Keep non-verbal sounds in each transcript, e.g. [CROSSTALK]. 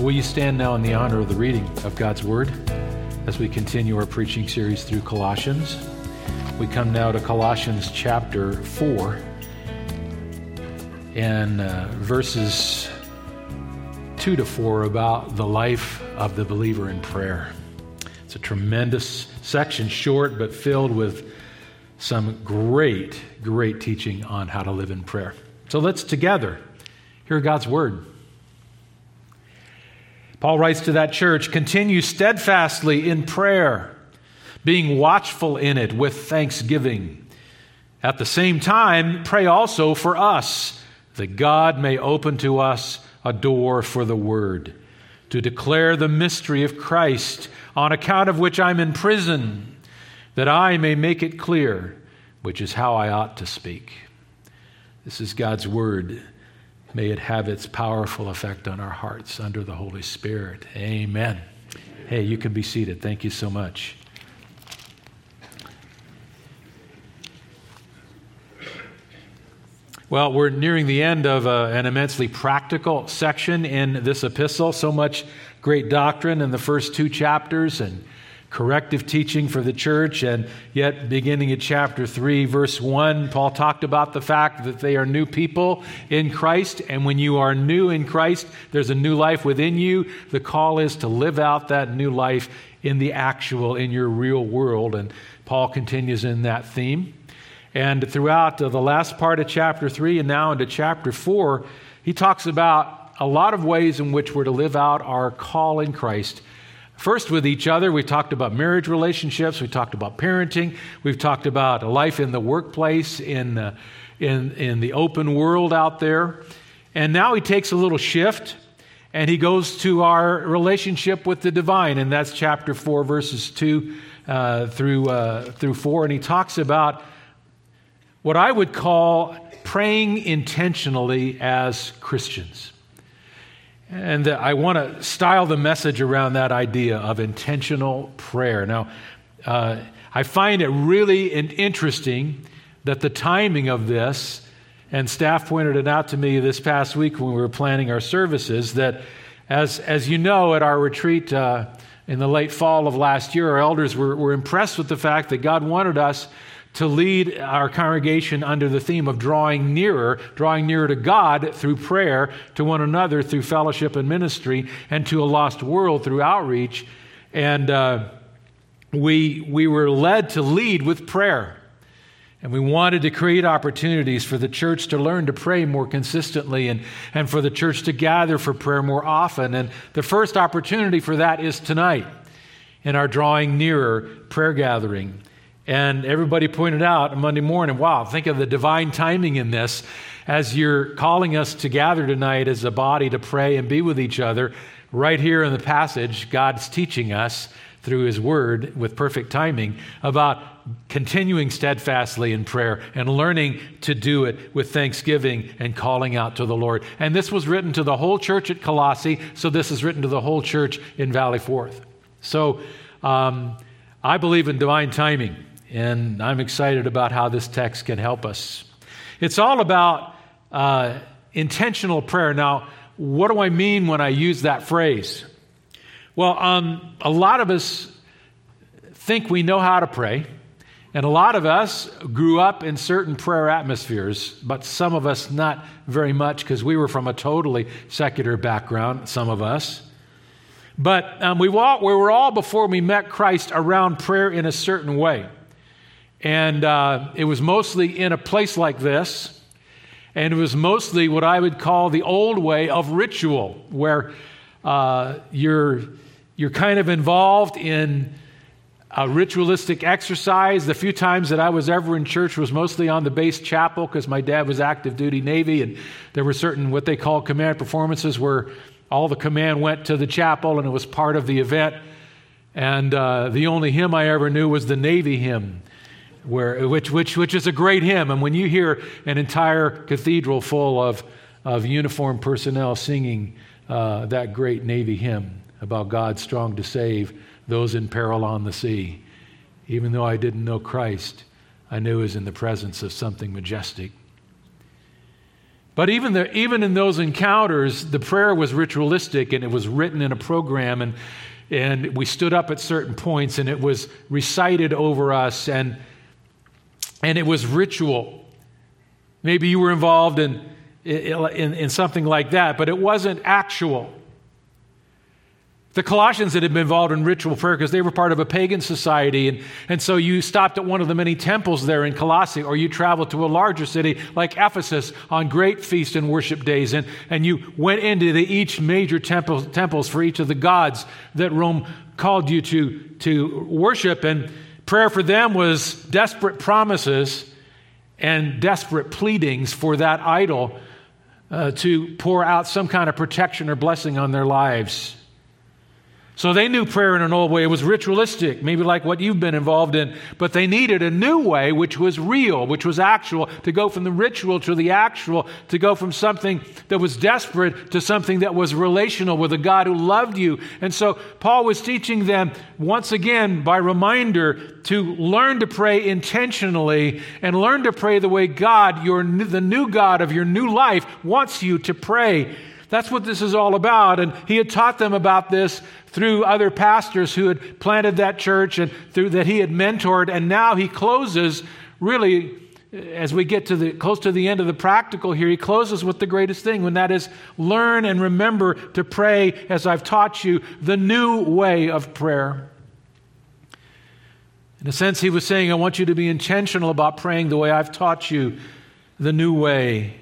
Will you stand now in the honor of the reading of God's Word as we continue our preaching series through Colossians? We come now to Colossians chapter 4 and uh, verses 2 to 4 about the life of the believer in prayer. It's a tremendous section, short but filled with some great, great teaching on how to live in prayer. So let's together hear God's Word. Paul writes to that church continue steadfastly in prayer, being watchful in it with thanksgiving. At the same time, pray also for us, that God may open to us a door for the word, to declare the mystery of Christ, on account of which I'm in prison, that I may make it clear, which is how I ought to speak. This is God's word. May it have its powerful effect on our hearts under the Holy Spirit. Amen. Hey, you can be seated. Thank you so much. Well, we're nearing the end of uh, an immensely practical section in this epistle. So much great doctrine in the first two chapters and corrective teaching for the church. And yet, beginning at chapter 3, verse 1, Paul talked about the fact that they are new people in Christ. And when you are new in Christ, there's a new life within you. The call is to live out that new life in the actual, in your real world. And Paul continues in that theme. And throughout the last part of chapter 3 and now into chapter 4, he talks about a lot of ways in which we're to live out our call in Christ First, with each other, we talked about marriage relationships, we talked about parenting, we've talked about life in the workplace, in, uh, in, in the open world out there. And now he takes a little shift and he goes to our relationship with the divine, and that's chapter 4, verses 2 uh, through, uh, through 4. And he talks about what I would call praying intentionally as Christians. And I want to style the message around that idea of intentional prayer. Now, uh, I find it really interesting that the timing of this, and staff pointed it out to me this past week when we were planning our services, that as, as you know, at our retreat uh, in the late fall of last year, our elders were, were impressed with the fact that God wanted us to lead our congregation under the theme of drawing nearer, drawing nearer to God through prayer, to one another through fellowship and ministry, and to a lost world through outreach. And uh, we, we were led to lead with prayer. And we wanted to create opportunities for the church to learn to pray more consistently and, and for the church to gather for prayer more often. And the first opportunity for that is tonight in our drawing nearer prayer gathering. And everybody pointed out Monday morning, wow, think of the divine timing in this. As you're calling us to gather tonight as a body to pray and be with each other, right here in the passage, God's teaching us through His Word with perfect timing about continuing steadfastly in prayer and learning to do it with thanksgiving and calling out to the Lord. And this was written to the whole church at Colossae, so this is written to the whole church in Valley Forth. So um, I believe in divine timing and I'm excited about how this text can help us. It's all about uh, intentional prayer. Now, what do I mean when I use that phrase? Well, um, a lot of us think we know how to pray, and a lot of us grew up in certain prayer atmospheres, but some of us not very much because we were from a totally secular background, some of us. But um, we, we were all, before we met Christ, around prayer in a certain way. And uh, it was mostly in a place like this. And it was mostly what I would call the old way of ritual, where uh, you're, you're kind of involved in a ritualistic exercise. The few times that I was ever in church was mostly on the base chapel because my dad was active duty Navy, and there were certain what they call command performances where all the command went to the chapel and it was part of the event. And uh, the only hymn I ever knew was the Navy hymn, where, which, which, which is a great hymn. And when you hear an entire cathedral full of, of uniformed personnel singing uh, that great Navy hymn about God strong to save those in peril on the sea, even though I didn't know Christ, I knew I was in the presence of something majestic. But even, the, even in those encounters, the prayer was ritualistic and it was written in a program, and, and we stood up at certain points and it was recited over us, and, and it was ritual. Maybe you were involved in, in, in something like that, but it wasn't actual. The Colossians that had been involved in ritual prayer because they were part of a pagan society. And, and so you stopped at one of the many temples there in Colossae, or you traveled to a larger city like Ephesus on great feast and worship days. And, and you went into the, each major temple, temples for each of the gods that Rome called you to, to worship. And prayer for them was desperate promises and desperate pleadings for that idol uh, to pour out some kind of protection or blessing on their lives. So they knew prayer in an old way. It was ritualistic, maybe like what you've been involved in, but they needed a new way, which was real, which was actual, to go from the ritual to the actual, to go from something that was desperate to something that was relational with a God who loved you. And so Paul was teaching them once again by reminder to learn to pray intentionally and learn to pray the way God, your, the new God of your new life, wants you to pray. That's what this is all about. And he had taught them about this through other pastors who had planted that church and through that he had mentored. And now he closes really as we get to the close to the end of the practical here he closes with the greatest thing when that is learn and remember to pray as i've taught you the new way of prayer in a sense he was saying i want you to be intentional about praying the way i've taught you the new way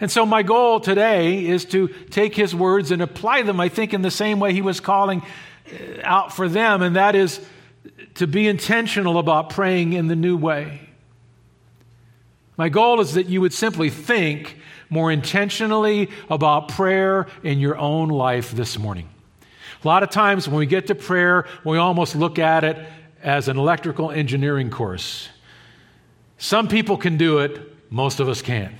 and so, my goal today is to take his words and apply them, I think, in the same way he was calling uh, out for them, and that is to be intentional about praying in the new way. My goal is that you would simply think more intentionally about prayer in your own life this morning. A lot of times when we get to prayer, we almost look at it as an electrical engineering course. Some people can do it, most of us can't.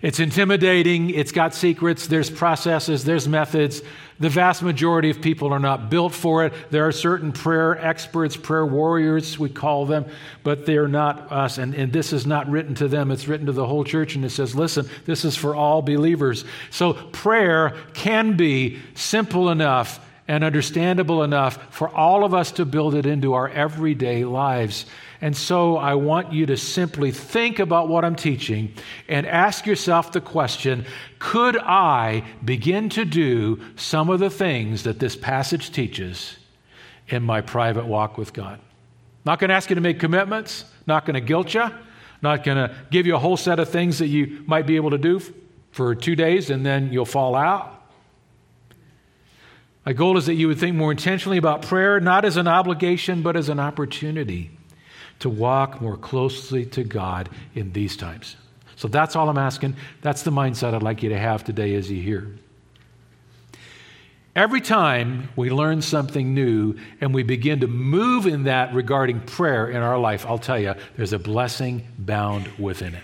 It's intimidating, it's got secrets, there's processes, there's methods. The vast majority of people are not built for it. There are certain prayer experts, prayer warriors, we call them, but they're not us. And, and this is not written to them, it's written to the whole church. And it says, listen, this is for all believers. So prayer can be simple enough and understandable enough for all of us to build it into our everyday lives. And so I want you to simply think about what I'm teaching and ask yourself the question could I begin to do some of the things that this passage teaches in my private walk with God? Not going to ask you to make commitments, not going to guilt you, not going to give you a whole set of things that you might be able to do for two days and then you'll fall out. My goal is that you would think more intentionally about prayer, not as an obligation, but as an opportunity to walk more closely to God in these times. So that's all I'm asking. That's the mindset I'd like you to have today as you hear. Every time we learn something new and we begin to move in that regarding prayer in our life, I'll tell you, there's a blessing bound within it.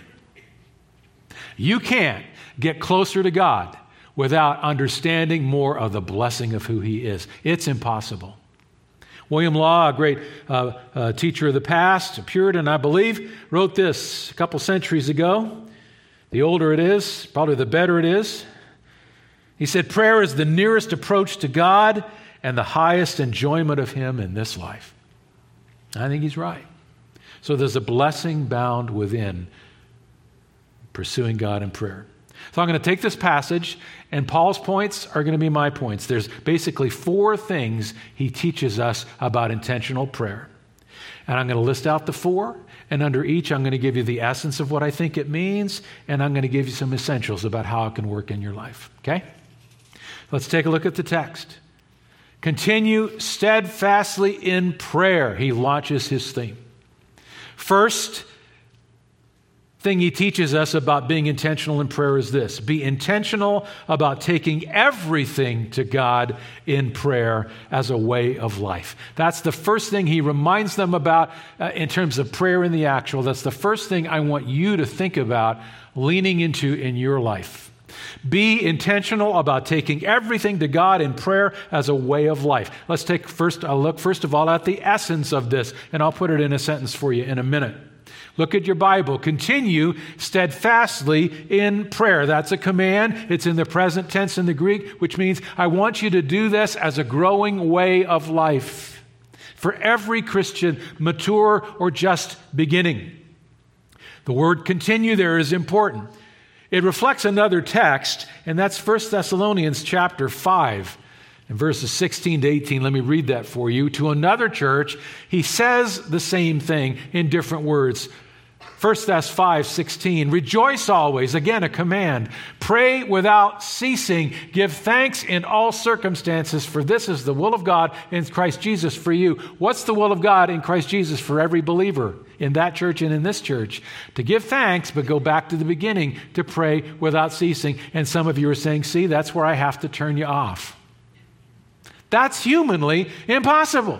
You can't get closer to God without understanding more of the blessing of who He is. It's impossible. William Law, a great uh, uh, teacher of the past, a Puritan, I believe, wrote this a couple centuries ago. The older it is, probably the better it is. He said, Prayer is the nearest approach to God and the highest enjoyment of Him in this life. I think he's right. So there's a blessing bound within pursuing God in prayer. So I'm going to take this passage, and Paul's points are going to be my points. There's basically four things he teaches us about intentional prayer. And I'm going to list out the four, and under each, I'm going to give you the essence of what I think it means, and I'm going to give you some essentials about how it can work in your life. Okay? Let's take a look at the text. Continue steadfastly in prayer. He launches his theme. First, thing he teaches us about being intentional in prayer is this be intentional about taking everything to God in prayer as a way of life. That's the first thing he reminds them about uh, in terms of prayer in the actual. That's the first thing I want you to think about leaning into in your life. Be intentional about taking everything to God in prayer as a way of life. Let's take first a look, first of all, at the essence of this, and I'll put it in a sentence for you in a minute. Look at your Bible. Continue steadfastly in prayer. That's a command. It's in the present tense in the Greek, which means I want you to do this as a growing way of life for every Christian, mature or just beginning. The word continue there is important. It reflects another text, and that's 1 Thessalonians chapter 5 in verses 16 to 18, let me read that for you. To another church, he says the same thing in different words. 1 Thess 5 16. Rejoice always. Again, a command. Pray without ceasing. Give thanks in all circumstances, for this is the will of God in Christ Jesus for you. What's the will of God in Christ Jesus for every believer in that church and in this church? To give thanks, but go back to the beginning to pray without ceasing. And some of you are saying, see, that's where I have to turn you off. That's humanly impossible.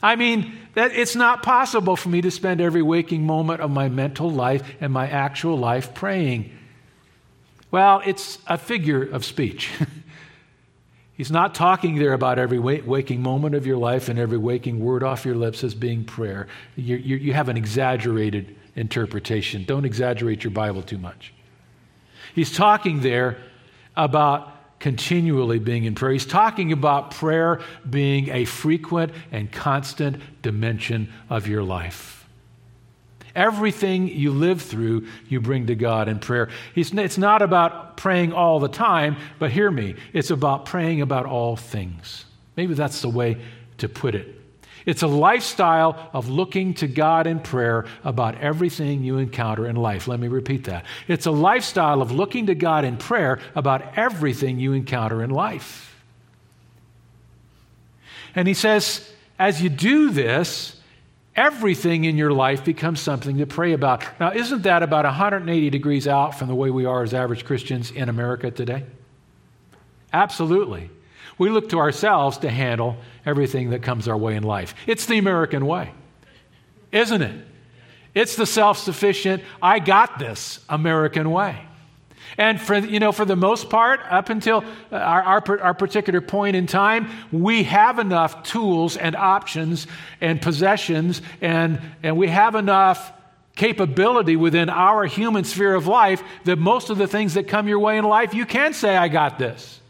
I mean, that it's not possible for me to spend every waking moment of my mental life and my actual life praying. Well, it's a figure of speech. [LAUGHS] He's not talking there about every waking moment of your life and every waking word off your lips as being prayer. You, you, you have an exaggerated interpretation. Don't exaggerate your Bible too much. He's talking there about continually being in prayer. He's talking about prayer being a frequent and constant dimension of your life. Everything you live through, you bring to God in prayer. it's not about praying all the time, but hear me, it's about praying about all things. Maybe that's the way to put it. It's a lifestyle of looking to God in prayer about everything you encounter in life. Let me repeat that. It's a lifestyle of looking to God in prayer about everything you encounter in life. And he says, as you do this, everything in your life becomes something to pray about. Now, isn't that about 180 degrees out from the way we are as average Christians in America today? Absolutely. We look to ourselves to handle everything that comes our way in life. It's the American way, isn't it? It's the self sufficient, I got this American way. And for, you know, for the most part, up until uh, our, our, our, particular point in time, we have enough tools and options and possessions, and, and we have enough capability within our human sphere of life that most of the things that come your way in life, you can say, I got this.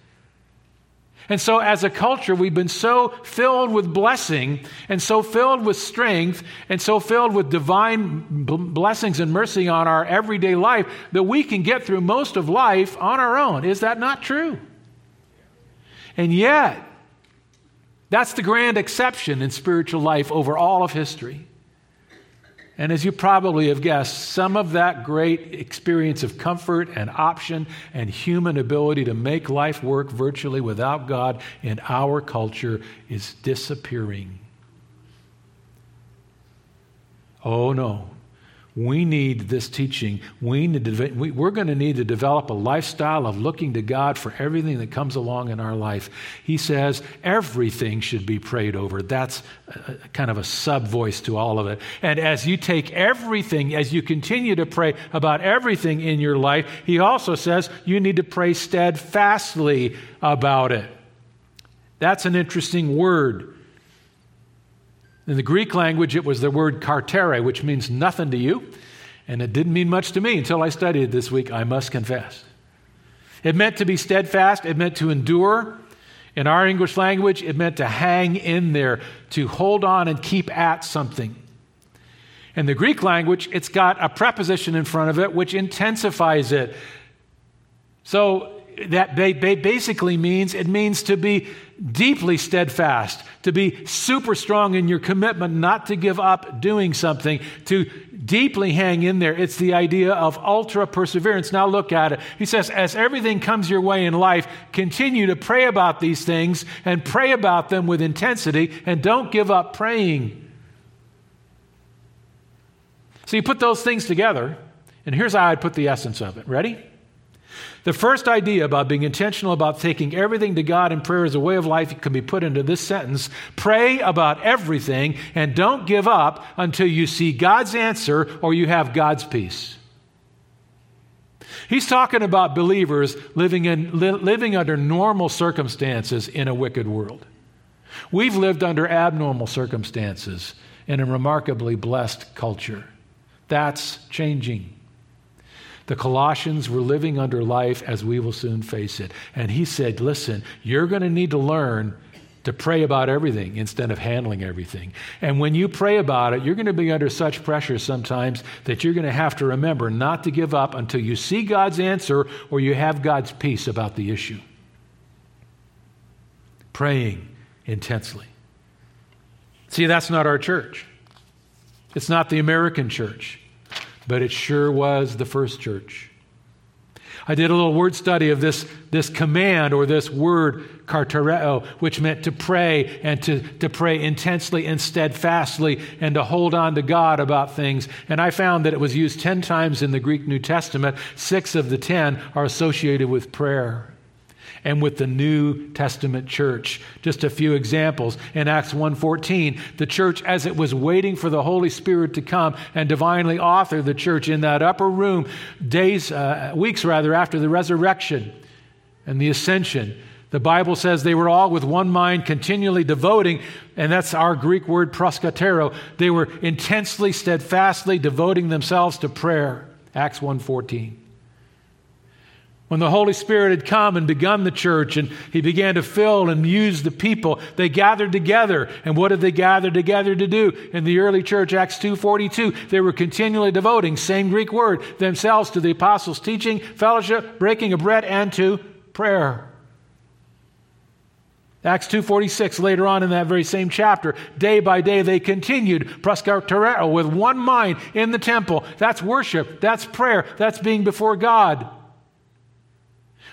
And so, as a culture, we've been so filled with blessing and so filled with strength and so filled with divine blessings and mercy on our everyday life that we can get through most of life on our own. Is that not true? And yet, that's the grand exception in spiritual life over all of history. And as you probably have guessed, some of that great experience of comfort and option and human ability to make life work virtually without God in our culture is disappearing. Oh no. We need this teaching. We need to, we, we're going to need to develop a lifestyle of looking to God for everything that comes along in our life. He says everything should be prayed over. That's a, kind of a sub voice to all of it. And as you take everything, as you continue to pray about everything in your life, he also says you need to pray steadfastly about it. That's an interesting word. In the Greek language, it was the word kartere, which means nothing to you. And it didn't mean much to me until I studied it this week, I must confess. It meant to be steadfast, it meant to endure. In our English language, it meant to hang in there, to hold on and keep at something. In the Greek language, it's got a preposition in front of it which intensifies it. So that basically means it means to be deeply steadfast, to be super strong in your commitment not to give up doing something, to deeply hang in there. It's the idea of ultra perseverance. Now look at it. He says, as everything comes your way in life, continue to pray about these things and pray about them with intensity and don't give up praying. So you put those things together, and here's how I'd put the essence of it. Ready? The first idea about being intentional about taking everything to God in prayer as a way of life can be put into this sentence Pray about everything and don't give up until you see God's answer or you have God's peace. He's talking about believers living, in, li- living under normal circumstances in a wicked world. We've lived under abnormal circumstances in a remarkably blessed culture. That's changing. The Colossians were living under life as we will soon face it. And he said, Listen, you're going to need to learn to pray about everything instead of handling everything. And when you pray about it, you're going to be under such pressure sometimes that you're going to have to remember not to give up until you see God's answer or you have God's peace about the issue. Praying intensely. See, that's not our church. It's not the American church but it sure was the first church. I did a little word study of this, this command or this word, kartereo, which meant to pray and to, to pray intensely and steadfastly and to hold on to God about things. And I found that it was used 10 times in the Greek New Testament. Six of the 10 are associated with prayer and with the New Testament church. Just a few examples. In Acts 1:14, the church as it was waiting for the Holy Spirit to come and divinely author the church in that upper room days uh, weeks rather after the resurrection and the ascension. The Bible says they were all with one mind continually devoting and that's our Greek word proskartereo. They were intensely steadfastly devoting themselves to prayer. Acts 1:14. When the Holy Spirit had come and begun the church and he began to fill and use the people, they gathered together. And what did they gather together to do? In the early church, Acts 2.42, they were continually devoting, same Greek word, themselves to the apostles' teaching, fellowship, breaking of bread, and to prayer. Acts 2:46 later on in that very same chapter day by day they continued proskartereo with one mind in the temple that's worship that's prayer that's being before God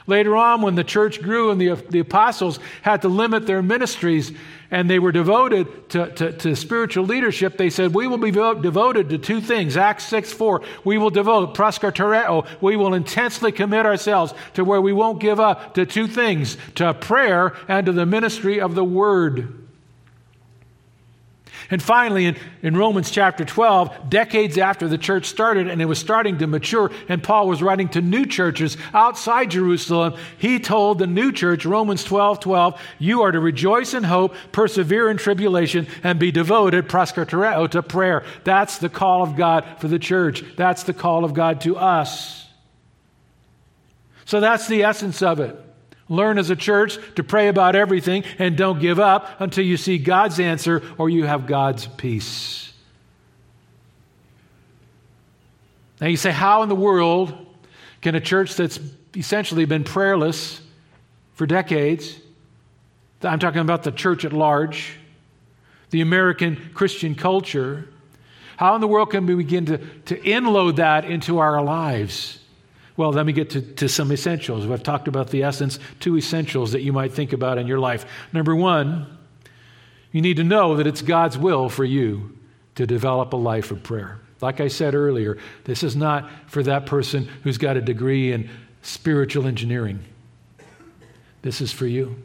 Later on, when the church grew and the, the apostles had to limit their ministries and they were devoted to, to, to spiritual leadership, they said, We will be devoted to two things. Acts 6 4. We will devote, proskartereo, we will intensely commit ourselves to where we won't give up to two things to prayer and to the ministry of the word. And finally, in, in Romans chapter 12, decades after the church started and it was starting to mature, and Paul was writing to new churches outside Jerusalem, he told the new church, Romans 12 12, you are to rejoice in hope, persevere in tribulation, and be devoted, proskartereo, to prayer. That's the call of God for the church. That's the call of God to us. So that's the essence of it. Learn as a church to pray about everything and don't give up until you see God's answer or you have God's peace. Now you say, how in the world can a church that's essentially been prayerless for decades, I'm talking about the church at large, the American Christian culture, how in the world can we begin to, to inload that into our lives? Well, let me get to, to some essentials. I've talked about the essence, two essentials that you might think about in your life. Number one, you need to know that it's God's will for you to develop a life of prayer. Like I said earlier, this is not for that person who's got a degree in spiritual engineering. This is for you.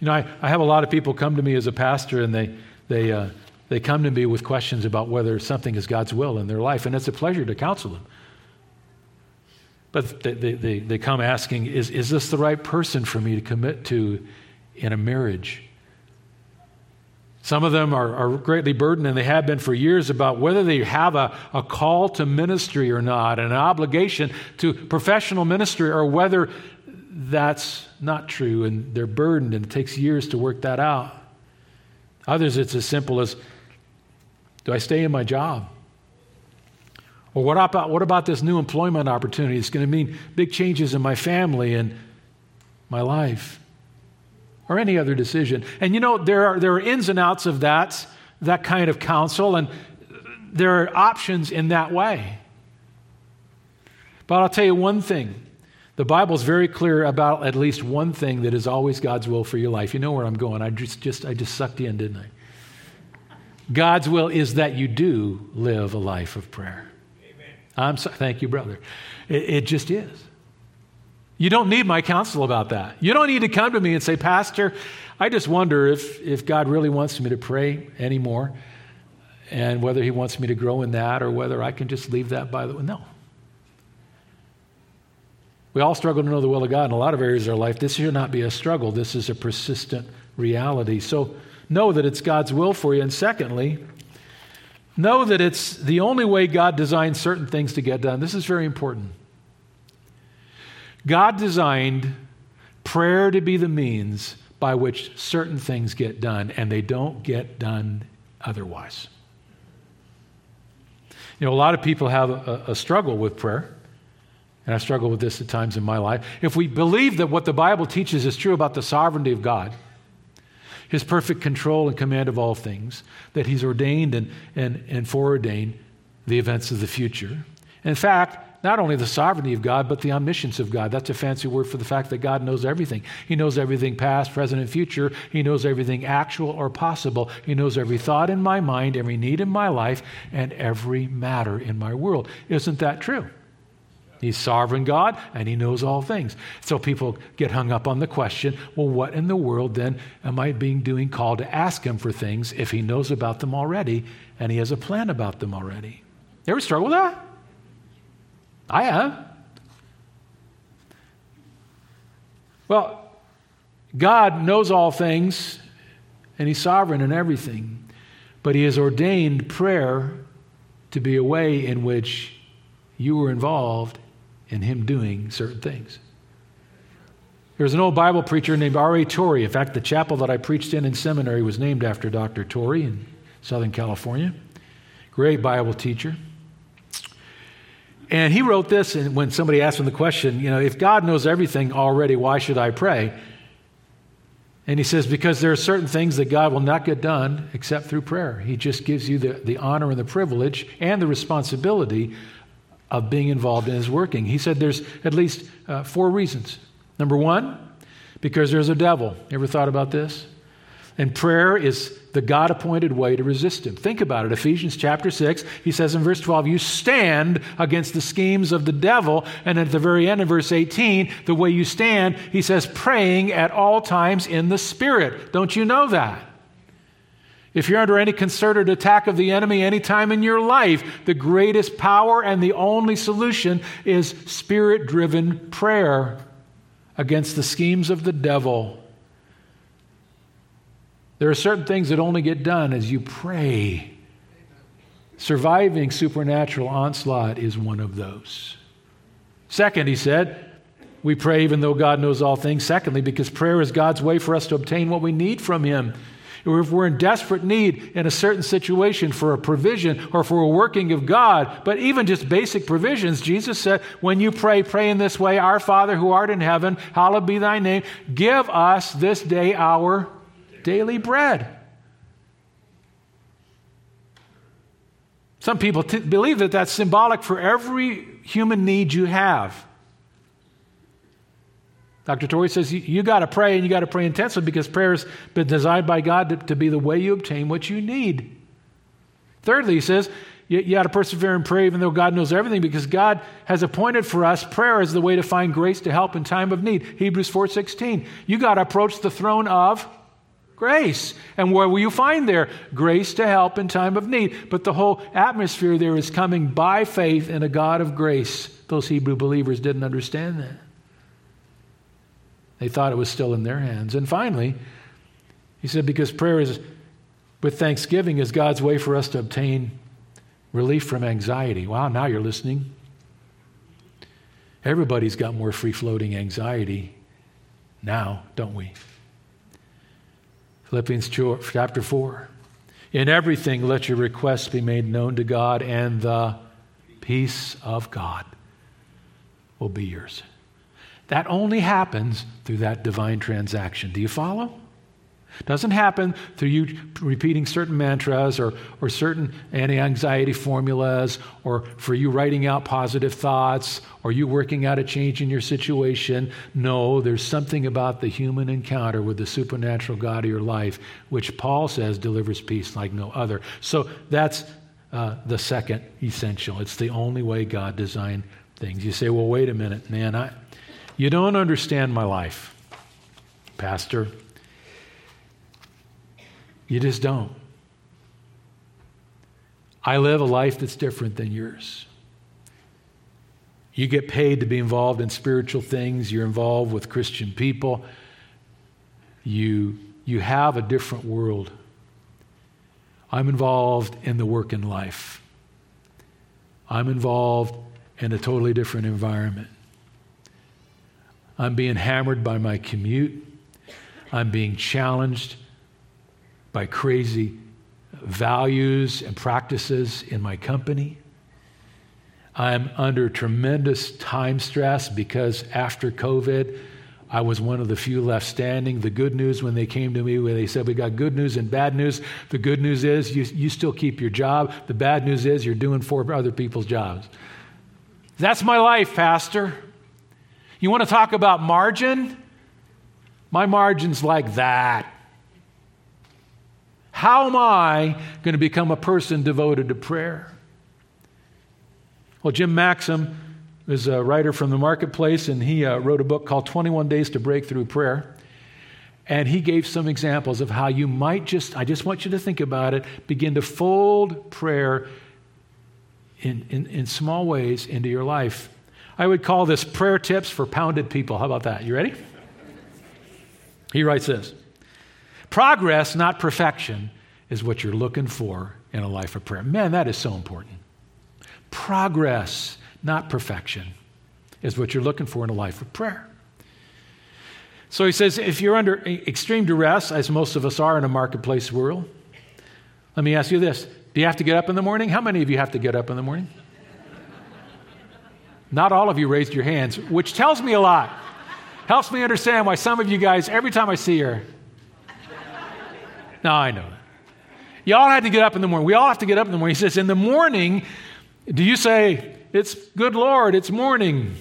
You know, I, I have a lot of people come to me as a pastor and they, they, uh, they come to me with questions about whether something is God's will in their life, and it's a pleasure to counsel them. But they, they, they come asking, is, is this the right person for me to commit to in a marriage? Some of them are, are, greatly burdened, and they have been for years, about whether they have a, a call to ministry or not, an obligation to professional ministry, or whether that's not true, and they're burdened, and it takes years to work that out. Others, it's as simple as do I stay in my job? Or what about, what about this new employment opportunity? It's going to mean big changes in my family and my life. Or any other decision. And you know, there are, there are ins and outs of that, that kind of counsel, and there are options in that way. But I'll tell you one thing. The Bible is very clear about at least one thing that is always God's will for your life. You know where I'm going. I just, just, I just sucked in, didn't I? God's will is that you do live a life of prayer. I'm so, thank you, brother. It, it just is. You don't need my counsel about that. You don't need to come to me and say, Pastor, I just wonder if, if God really wants me to pray anymore and whether He wants me to grow in that or whether I can just leave that by the way. No. We all struggle to know the will of God in a lot of areas of our life. This should not be a struggle, this is a persistent reality. So know that it's God's will for you. And secondly, know that it's the only way God designed certain things to get done. This is very important. God designed prayer to be the means by which certain things get done, and they don't get done otherwise. You know, a lot of people have a, a struggle with prayer. And I struggle with this at times in my life. If we believe that what the Bible teaches is true about the sovereignty of God, his perfect control and command of all things, that he's ordained and, and, and foreordained the events of the future. In fact, not only the sovereignty of God, but the omniscience of God. That's a fancy word for the fact that God knows everything. He knows everything past, present, and future. He knows everything actual or possible. He knows every thought in my mind, every need in my life, and every matter in my world. Isn't that true? He's sovereign God and he knows all things. So people get hung up on the question well, what in the world then am I being doing called to ask him for things if he knows about them already and he has a plan about them already? You ever struggle with that? I have. Well, God knows all things and he's sovereign in everything, but he has ordained prayer to be a way in which you were involved in him doing certain things. There was an old Bible preacher named R.A. Torrey. In fact, the chapel that I preached in in seminary was named after Dr. Torrey in Southern California. Great Bible teacher. And he wrote this, and when somebody asked him the question, you know, if God knows everything already, why should I pray? And he says, because there are certain things that God will not get done except through prayer. He just gives you the, the honor and the privilege and the responsibility of being involved in his working. He said there's at least uh, four reasons. Number one, because there's a devil. Ever thought about this? And prayer is the God appointed way to resist him. Think about it. Ephesians chapter 6, he says in verse 12, You stand against the schemes of the devil. And at the very end of verse 18, the way you stand, he says, praying at all times in the Spirit. Don't you know that? If you're under any concerted attack of the enemy anytime in your life, the greatest power and the only solution is spirit driven prayer against the schemes of the devil. There are certain things that only get done as you pray. Surviving supernatural onslaught is one of those. Second, he said, we pray even though God knows all things. Secondly, because prayer is God's way for us to obtain what we need from Him or if we're in desperate need in a certain situation for a provision or for a working of God, but even just basic provisions, Jesus said, when you pray, pray in this way Our Father who art in heaven, hallowed be thy name. Give us this day our daily bread. Some people t- believe that that's symbolic for every human need you have. Dr. Torrey says you, you got to pray and you got to pray intensely because prayer has been designed by God to, to, be the way you obtain what you need. Thirdly, he says you, you got to persevere and pray even though God knows everything because God has appointed for us prayer as the way to find grace to help in time of need. Hebrews 4.16. You got to approach the throne of grace. And where will you find there? Grace to help in time of need. But the whole atmosphere there is coming by faith in a God of grace. Those Hebrew believers didn't understand that. They thought it was still in their hands. And finally, he said, because prayer is with thanksgiving is God's way for us to obtain relief from anxiety. Wow, now you're listening. Everybody's got more free floating anxiety now, don't we? Philippians chapter 4. In everything, let your requests be made known to God, and the peace of God will be yours. That only happens through that divine transaction. Do you follow? Doesn't happen through you repeating certain mantras or, or certain anti anxiety formulas or for you writing out positive thoughts or you working out a change in your situation. No, there's something about the human encounter with the supernatural God of your life, which Paul says delivers peace like no other. So that's uh, the second essential. It's the only way God designed things. You say, well, wait a minute, man, I, you don't understand my life, Pastor. You just don't. I live a life that's different than yours. You get paid to be involved in spiritual things, you're involved with Christian people. You, you have a different world. I'm involved in the work in life. I'm involved in a totally different environment. I'm being hammered by my commute. I'm being challenged by crazy values and practices in my company. I'm under tremendous time stress because after COVID, I was one of the few left standing. The good news when they came to me, when they said, We got good news and bad news, the good news is you, you still keep your job. The bad news is you're doing four other people's jobs. That's my life, Pastor. You want to talk about margin? My margin's like that. How am I going to become a person devoted to prayer? Well, Jim Maxim is a writer from the marketplace, and he uh, wrote a book called 21 Days to Breakthrough Prayer. And he gave some examples of how you might just, I just want you to think about it, begin to fold prayer in, in, in small ways into your life. I would call this prayer tips for pounded people. How about that? You ready? He writes this Progress, not perfection, is what you're looking for in a life of prayer. Man, that is so important. Progress, not perfection, is what you're looking for in a life of prayer. So he says, if you're under extreme duress, as most of us are in a marketplace world, let me ask you this Do you have to get up in the morning? How many of you have to get up in the morning? Not all of you raised your hands, which tells me a lot. Helps me understand why some of you guys, every time I see her, no, I know that. You all had to get up in the morning. We all have to get up in the morning. He says, In the morning, do you say, It's good Lord, it's morning?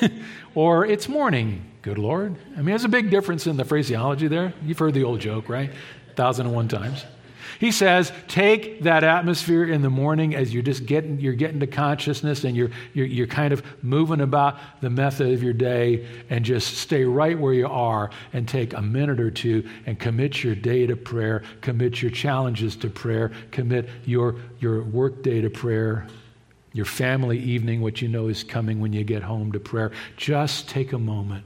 [LAUGHS] or it's morning, good Lord? I mean, there's a big difference in the phraseology there. You've heard the old joke, right? thousand and one times. He says, take that atmosphere in the morning as you're just getting, you're getting to consciousness and you're, you're, you're kind of moving about the method of your day and just stay right where you are and take a minute or two and commit your day to prayer, commit your challenges to prayer, commit your, your work day to prayer, your family evening, what you know is coming when you get home to prayer. Just take a moment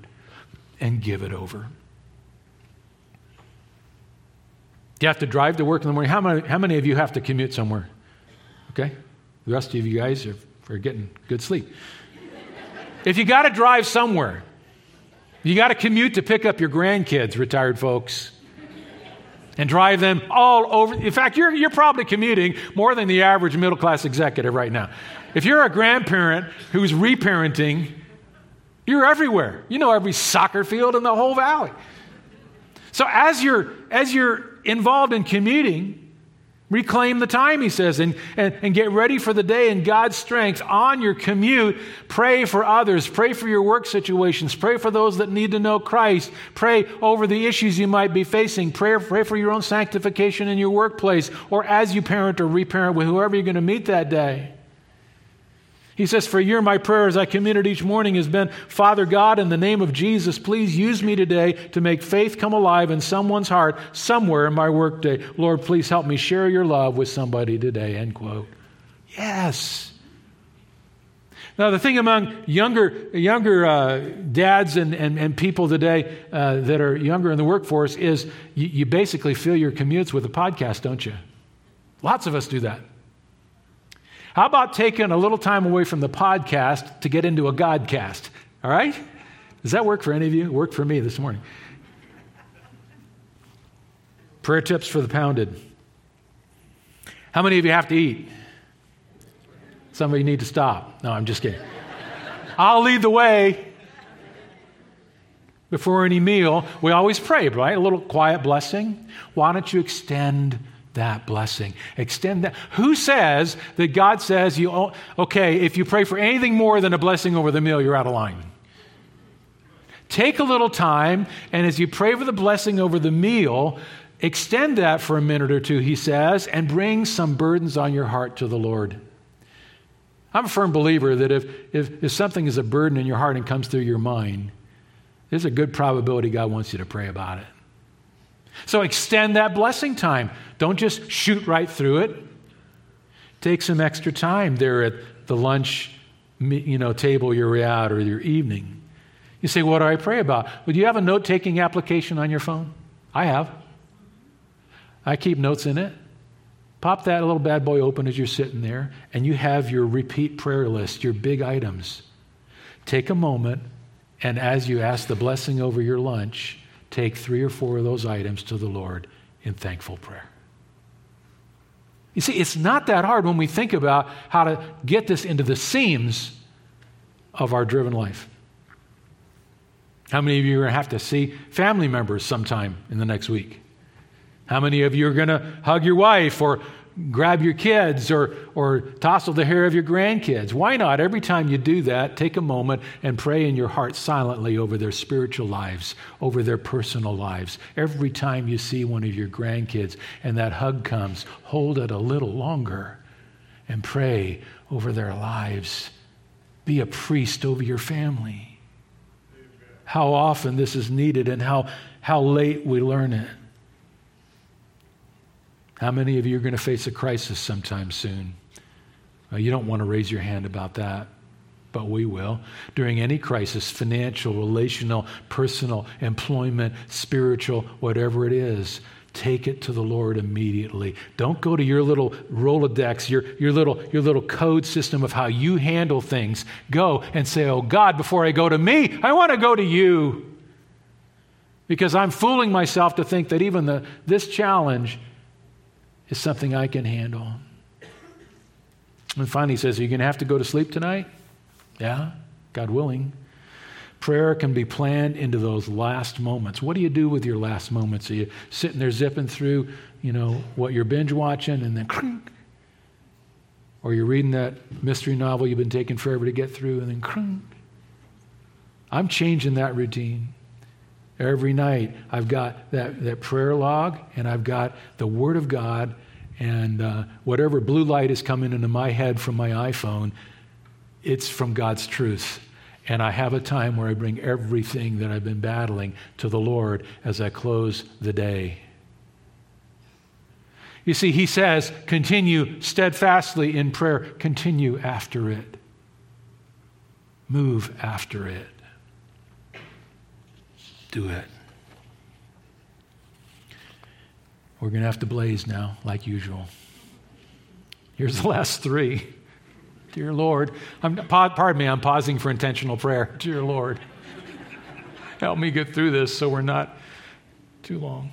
and give it over. Do you have to drive to work in the morning? How many, how many of you have to commute somewhere? Okay? The rest of you guys are, are getting good sleep. if you got to drive somewhere, you got to commute to pick up your grandkids, retired folks, and drive them all over. In fact, you're, you're probably commuting more than the average middle class executive right now. If you're a grandparent who's reparenting, you're everywhere. You know every soccer field in the whole valley. So as you're as you're involved in commuting, reclaim the time, he says, and, and, and get ready for the day in God's strength on your commute. Pray for others. Pray for your work situations. Pray for those that need to know Christ. Pray over the issues you might be facing. Pray, pray for your own sanctification in your workplace or as you parent or reparent with whoever you're going to meet that day. He says, For a year, my prayer as I committed each morning has been, Father God, in the name of Jesus, please use me today to make faith come alive in someone's heart somewhere in my workday. Lord, please help me share your love with somebody today. End quote. Yes. Now, the thing among younger, younger uh, dads and, and, and people today uh, that are younger in the workforce is you, you basically fill your commutes with a podcast, don't you? Lots of us do that. How about taking a little time away from the podcast to get into a Godcast? All right? Does that work for any of you? It worked for me this morning. Prayer tips for the pounded. How many of you have to eat? Some of you need to stop. No, I'm just kidding. I'll lead the way. before any meal, we always pray, right? A little quiet blessing. Why don't you extend that blessing? Extend that. Who says that God says you, okay, if you pray for anything more than a blessing over the meal, you're out of line? Take a little time, and as you pray for the blessing over the meal, extend that for a minute or two, he says, and bring some burdens on your heart to the Lord. I'm a firm believer that if, if, if something is a burden in your heart and comes through your mind, there's a good probability God wants you to pray about it. So extend that blessing time. Don't just shoot right through it. Take some extra time there at the lunch you know, table you're at or your evening. You say, What do I pray about? Well, do you have a note taking application on your phone? I have. I keep notes in it. Pop that little bad boy open as you're sitting there, and you have your repeat prayer list, your big items. Take a moment, and as you ask the blessing over your lunch, take three or four of those items to the Lord in thankful prayer. You see, it's not that hard when we think about how to get this into the seams of our driven life. How many of you are going to have to see family members sometime in the next week? How many of you are going to hug your wife or grab your kids or, or tousle the hair of your grandkids. Why not? Every time you do that, take a moment and pray in your heart silently over their spiritual lives, over their personal lives. Every time you see one of your grandkids and that hug comes, hold it a little longer and pray over their lives. Be a priest over your family. How often this is needed and how, how late we learn it. How many of you are going to face a crisis sometime soon? Well, you don't want to raise your hand about that, but we will. During any crisis, financial, relational, personal, employment, spiritual, whatever it is, take it to the Lord immediately. Don't go to your little Rolodex, your, your, little, your little code system of how you handle things. Go and say, Oh God, before I go to me, I want to go to you. Because I'm fooling myself to think that even the, this challenge is something I can handle. And finally, he says, Are you going to have to go to sleep tonight? Yeah, God willing. Prayer can be planned into those last moments. What do you do with your last moments? Are you sitting there zipping through, you know, what you're binge watching and then crunk? Or you're reading that mystery novel you've been taking forever to get through and then crunk? I'm changing that routine. Every night, I've got that, that prayer log and I've got the Word of God, and uh, whatever blue light is coming into my head from my iPhone, it's from God's truth. And I have a time where I bring everything that I've been battling to the Lord as I close the day. You see, he says, continue steadfastly in prayer, continue after it, move after it do it. We're going to have to blaze now, like usual. Here's the last three. Dear Lord, I'm, pardon me, I'm pausing for intentional prayer. Dear Lord, help me get through this so we're not too long.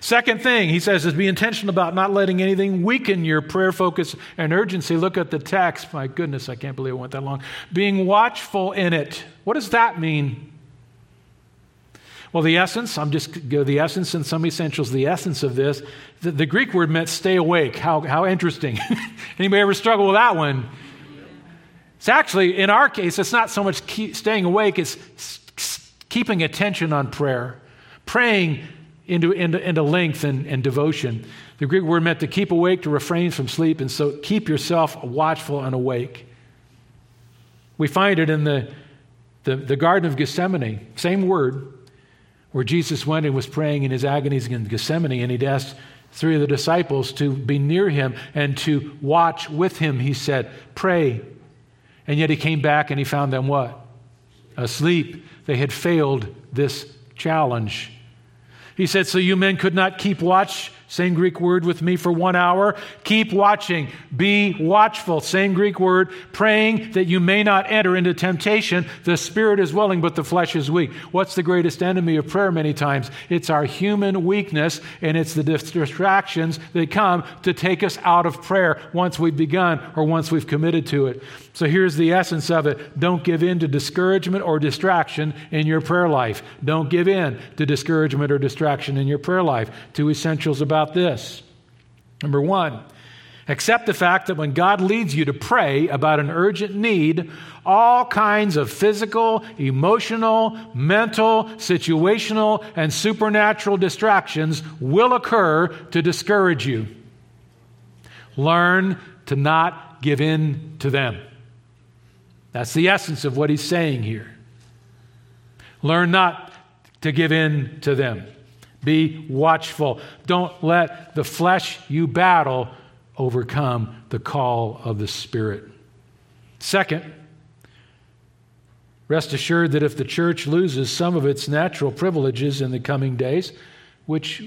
Second thing, he says, is be intentional about not letting anything weaken your prayer focus and urgency. Look at the text. My goodness, I can't believe it went that long. Being watchful in it. What does that mean? Well, the essence, I'm just go the essence and some essentials. The essence of this, the, the Greek word meant stay awake. How, how interesting. [LAUGHS] Anybody ever struggle with that one? It's actually, in our case, it's not so much staying awake, it's keeping attention on prayer, praying into, into, into length and, and devotion. The Greek word meant to keep awake, to refrain from sleep, and so keep yourself watchful and awake. We find it in the, the, the Garden of Gethsemane, same word, where Jesus went and was praying in his agonies in Gethsemane, and he'd asked three of the disciples to be near him and to watch with him. He said, Pray. And yet he came back and he found them what? Asleep. They had failed this challenge. He said, So you men could not keep watch Same Greek word with me for one hour. Keep watching. Be watchful. Same Greek word. Praying that you may not enter into temptation. The spirit is willing, but the flesh is weak. What's the greatest enemy of prayer many times? It's our human weakness, and it's the distractions that come to take us out of prayer once we've begun or once we've committed to it. So here's the essence of it don't give in to discouragement or distraction in your prayer life. Don't give in to discouragement or distraction in your prayer life. Two essentials about this. Number one, accept the fact that when God leads you to pray about an urgent need, all kinds of physical, emotional, mental, situational, and supernatural distractions will occur to discourage you. Learn to not give in to them. That's the essence of what he's saying here. Learn not to give in to them. Be watchful. Don't let the flesh you battle overcome the call of the Spirit. Second, rest assured that if the church loses some of its natural privileges in the coming days, which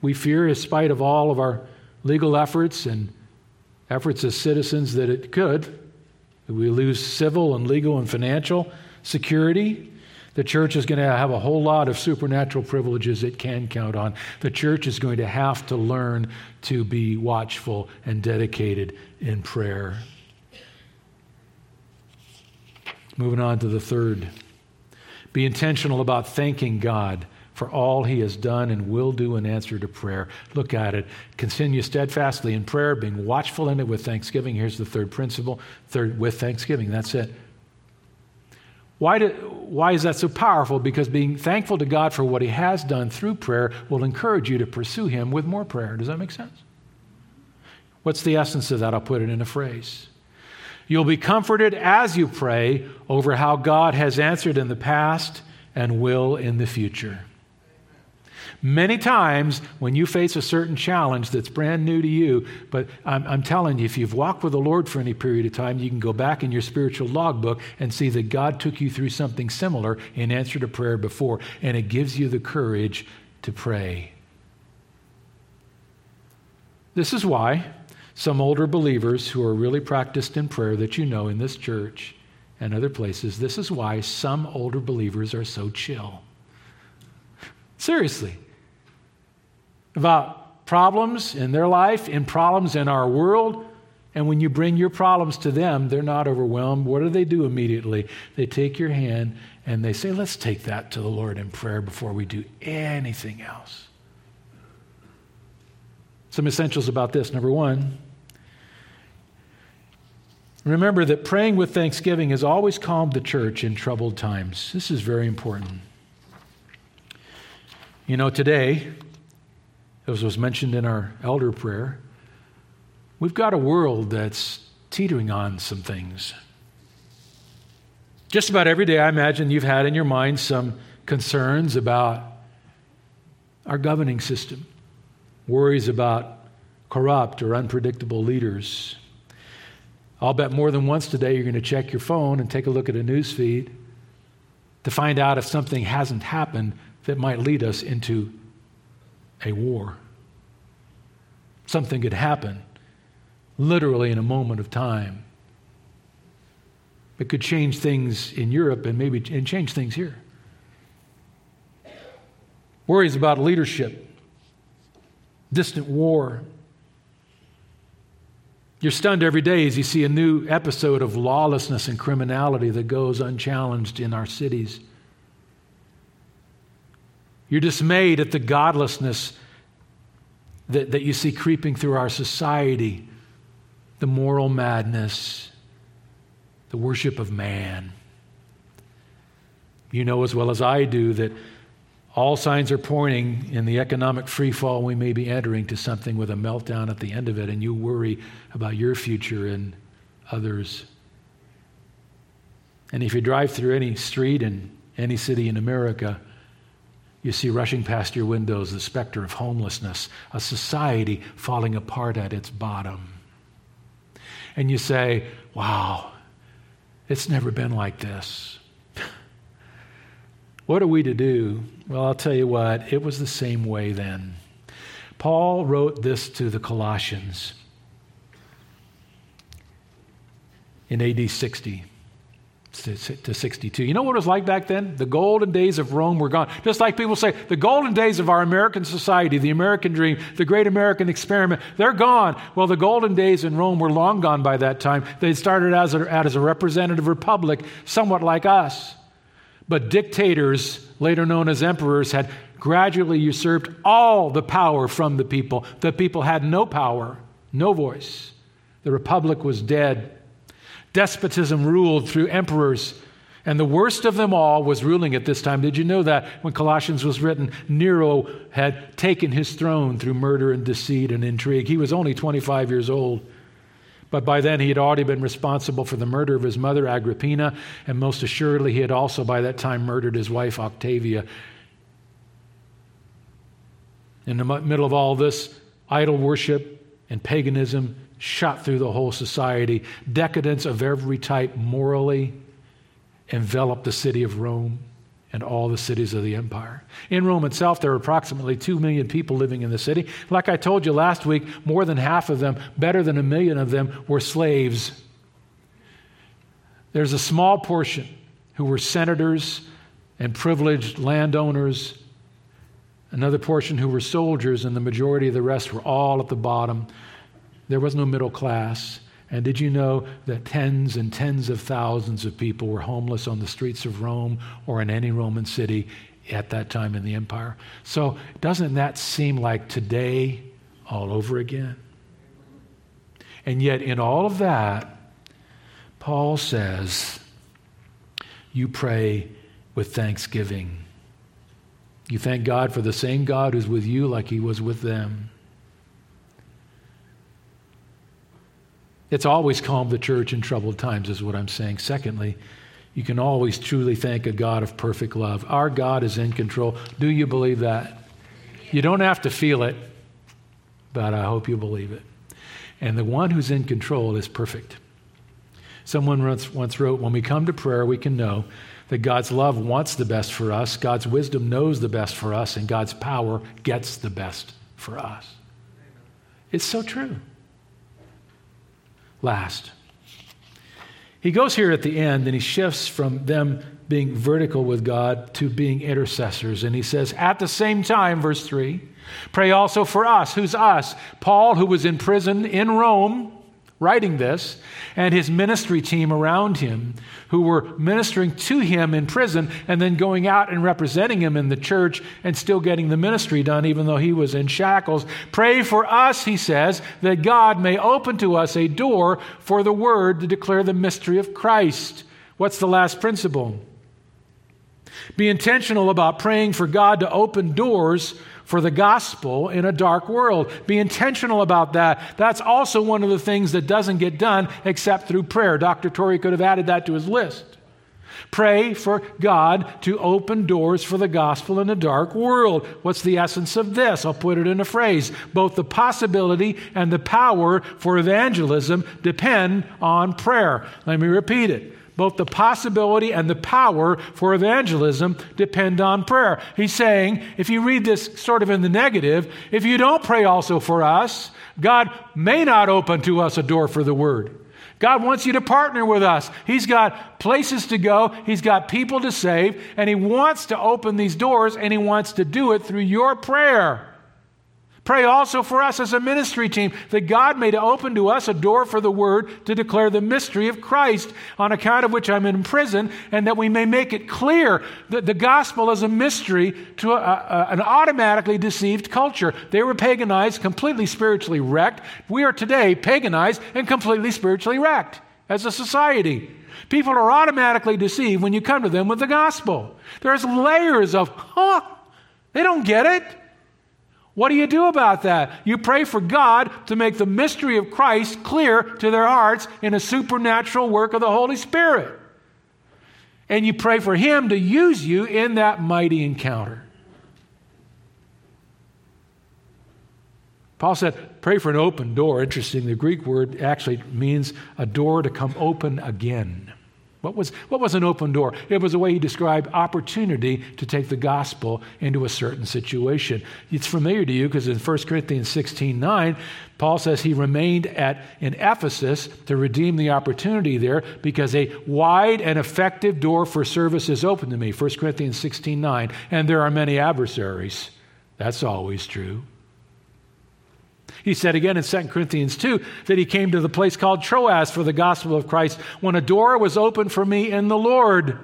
we fear, in spite of all of our legal efforts and efforts as citizens, that it could, we lose civil and legal and financial security, the church is going to have a whole lot of supernatural privileges it can count on. The church is going to have to learn to be watchful and dedicated in prayer. Moving on to the third. Be intentional about thanking God for all he has done and will do in answer to prayer. Look at it. Continue steadfastly in prayer, being watchful in it with thanksgiving. Here's the third principle. Third, with thanksgiving. That's it. Why, do, why is that so powerful? Because being thankful to God for what He has done through prayer will encourage you to pursue Him with more prayer. Does that make sense? What's the essence of that? I'll put it in a phrase. You'll be comforted as you pray over how God has answered in the past and will in the future. Many times when you face a certain challenge that's brand new to you, but I'm, I'm, telling you, if you've walked with the Lord for any period of time, you can go back in your spiritual logbook and see that God took you through something similar in answer to prayer before, and it gives you the courage to pray. This is why some older believers who are really practiced in prayer that you know in this church and other places, this is why some older believers are so chill. Seriously about problems in their life and problems in our world. And when you bring your problems to them, they're not overwhelmed. What do they do immediately? They take your hand and they say, Let's take that to the Lord in prayer before we do anything else. Some essentials about this. Number one, remember that praying with thanksgiving has always calmed the church in troubled times. This is very important. You know, today, as was mentioned in our elder prayer, we've got a world that's teetering on some things. Just about every day, I imagine you've had in your mind some concerns about our governing system, worries about corrupt or unpredictable leaders. I'll bet more than once today you're going to check your phone and take a look at a news feed to find out if something hasn't happened that might lead us into a war. Something could happen literally in a moment of time. It could change things in Europe and maybe and change things here. Worries about leadership, distant war. You're stunned every day as you see a new episode of lawlessness and criminality that goes unchallenged in our cities. You're dismayed at the godlessness that, that you see creeping through our society, the moral madness, the worship of man. You know as well as I do that all signs are pointing in the economic freefall we may be entering to something with a meltdown at the end of it, and you worry about your future and others. And if you drive through any street in any city in America, you see rushing past your windows the specter of homelessness, a society falling apart at its bottom. And you say, wow, it's never been like this. [SIGHS] what are we to do? Well, I'll tell you what, it was the same way then. Paul wrote this to the Colossians in AD 60 to 62. You know what it was like back then? The golden days of Rome were gone. Just like people say, the golden days of our American society, the American dream, the great American experiment, they're gone. Well, the golden days in Rome were long gone by that time. They started as a, as a representative republic, somewhat like us. But dictators, later known as emperors, had gradually usurped all the power from the people. The people had no power, no voice. The republic was dead. Despotism ruled through emperors. And the worst of them all was ruling at this time. Did you know that when Colossians was written, Nero had taken his throne through murder and deceit and intrigue? He was only 25 years old. But by then, he had already been responsible for the murder of his mother, Agrippina, and most assuredly, he had also by that time murdered his wife, Octavia. In the middle of all this, idol worship and paganism shot through the whole society. Decadence of every type morally enveloped the city of Rome and all the cities of the empire. In Rome itself, there were approximately 2 million people living in the city. Like I told you last week, more than half of them, better than a million of them, were slaves. There's a small portion who were senators and privileged landowners, another portion who were soldiers, and the majority of the rest were all at the bottom there was no middle class. And did you know that tens and tens of thousands of people were homeless on the streets of Rome or in any Roman city at that time in the empire? So, doesn't that seem like today all over again? And yet, in all of that, Paul says, You pray with thanksgiving. You thank God for the same God who's with you like he was with them. It's always calmed the church in troubled times, is what I'm saying. Secondly, you can always truly thank a God of perfect love. Our God is in control. Do you believe that? You don't have to feel it, but I hope you believe it. And the one who's in control is perfect. Someone once, wrote, When we come to prayer, we can know that God's love wants the best for us, God's wisdom knows the best for us, and God's power gets the best for us. It's so true last. He goes here at the end and he shifts from them being vertical with God to being intercessors. And he says, at the same time, verse 3, pray also for us. Who's us? Paul, who was in prison in Rome writing this, and his ministry team around him who were ministering to him in prison and then going out and representing him in the church and still getting the ministry done, even though he was in shackles. Pray for us, he says, that God may open to us a door for the word to declare the mystery of Christ. What's the last principle? Be intentional about praying for God to open doors for the gospel in a dark world. Be intentional about that. That's also one of the things that doesn't get done except through prayer. Dr. Torrey could have added that to his list. Pray for God to open doors for the gospel in a dark world. What's the essence of this? I'll put it in a phrase. Both the possibility and the power for evangelism depend on prayer. Let me repeat it. Both the possibility and the power for evangelism depend on prayer. He's saying, if you read this sort of in the negative, if you don't pray also for us, God may not open to us a door for the word. God wants you to partner with us. He's got places to go, He's got people to save, and He wants to open these doors, and He wants to do it through your prayer. Pray also for us as a ministry team that God may open to us a door for the word to declare the mystery of Christ, on account of which I'm in prison, and that we may make it clear that the gospel is a mystery to a, a, an automatically deceived culture. They were paganized, completely spiritually wrecked. We are today paganized and completely spiritually wrecked as a society. People are automatically deceived when you come to them with the gospel. There's layers of, huh, they don't get it. What do you do about that? You pray for God to make the mystery of Christ clear to their hearts in a supernatural work of the Holy Spirit. And you pray for Him to use you in that mighty encounter. Paul said, pray for an open door. Interesting, the Greek word actually means a door to come open again. What was, what was an open door? It was a way he described opportunity to take the gospel into a certain situation. It's familiar to you because in 1 Corinthians 16 9, Paul says he remained at, in Ephesus to redeem the opportunity there because a wide and effective door for service is open to me. 1 Corinthians 16 9. And there are many adversaries. That's always true. He said again in 2 Corinthians 2 that he came to the place called Troas for the gospel of Christ when a door was opened for me in the Lord.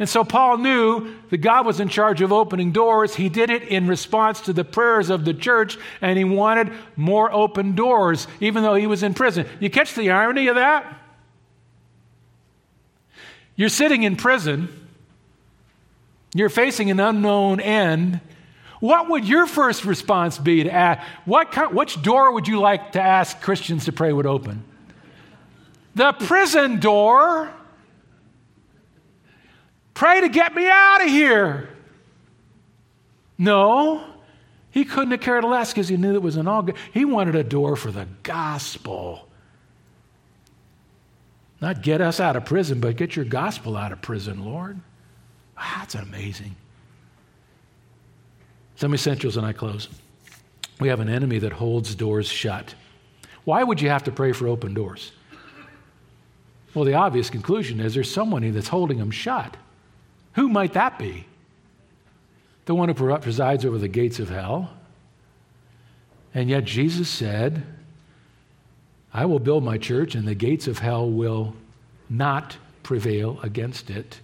And so Paul knew that God was in charge of opening doors. He did it in response to the prayers of the church, and he wanted more open doors, even though he was in prison. You catch the irony of that? You're sitting in prison, you're facing an unknown end, what would your first response be to ask? What kind, which door would you like to ask Christians to pray would open? The prison door. Pray to get me out of here. No, he couldn't have cared less because he knew it was an all good. He wanted a door for the gospel. Not get us out of prison, but get your gospel out of prison, Lord. Ah, that's amazing. Some essentials, and I close. We have an enemy that holds doors shut. Why would you have to pray for open doors? Well, the obvious conclusion is there's someone that's holding them shut. Who might that be? The one who presides over the gates of hell. And yet Jesus said, I will build my church, and the gates of hell will not prevail against it.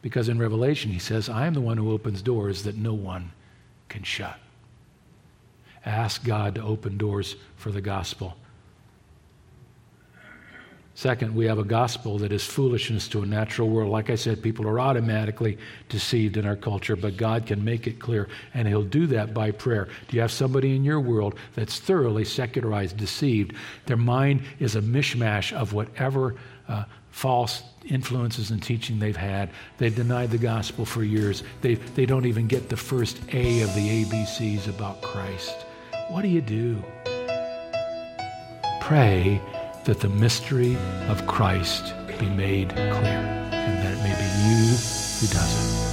Because in Revelation, he says, I am the one who opens doors that no one can shut. Ask God to open doors for the gospel. Second, we have a gospel that is foolishness to a natural world. Like I said, people are automatically deceived in our culture, but God can make it clear, and He'll do that by prayer. Do you have somebody in your world that's thoroughly secularized, deceived? Their mind is a mishmash of whatever uh, false influences and teaching they've had. They've denied the gospel for years. They, they don't even get the first A of the ABCs about Christ. What do you do? Pray that the mystery of Christ be made clear and that it may be you who does it.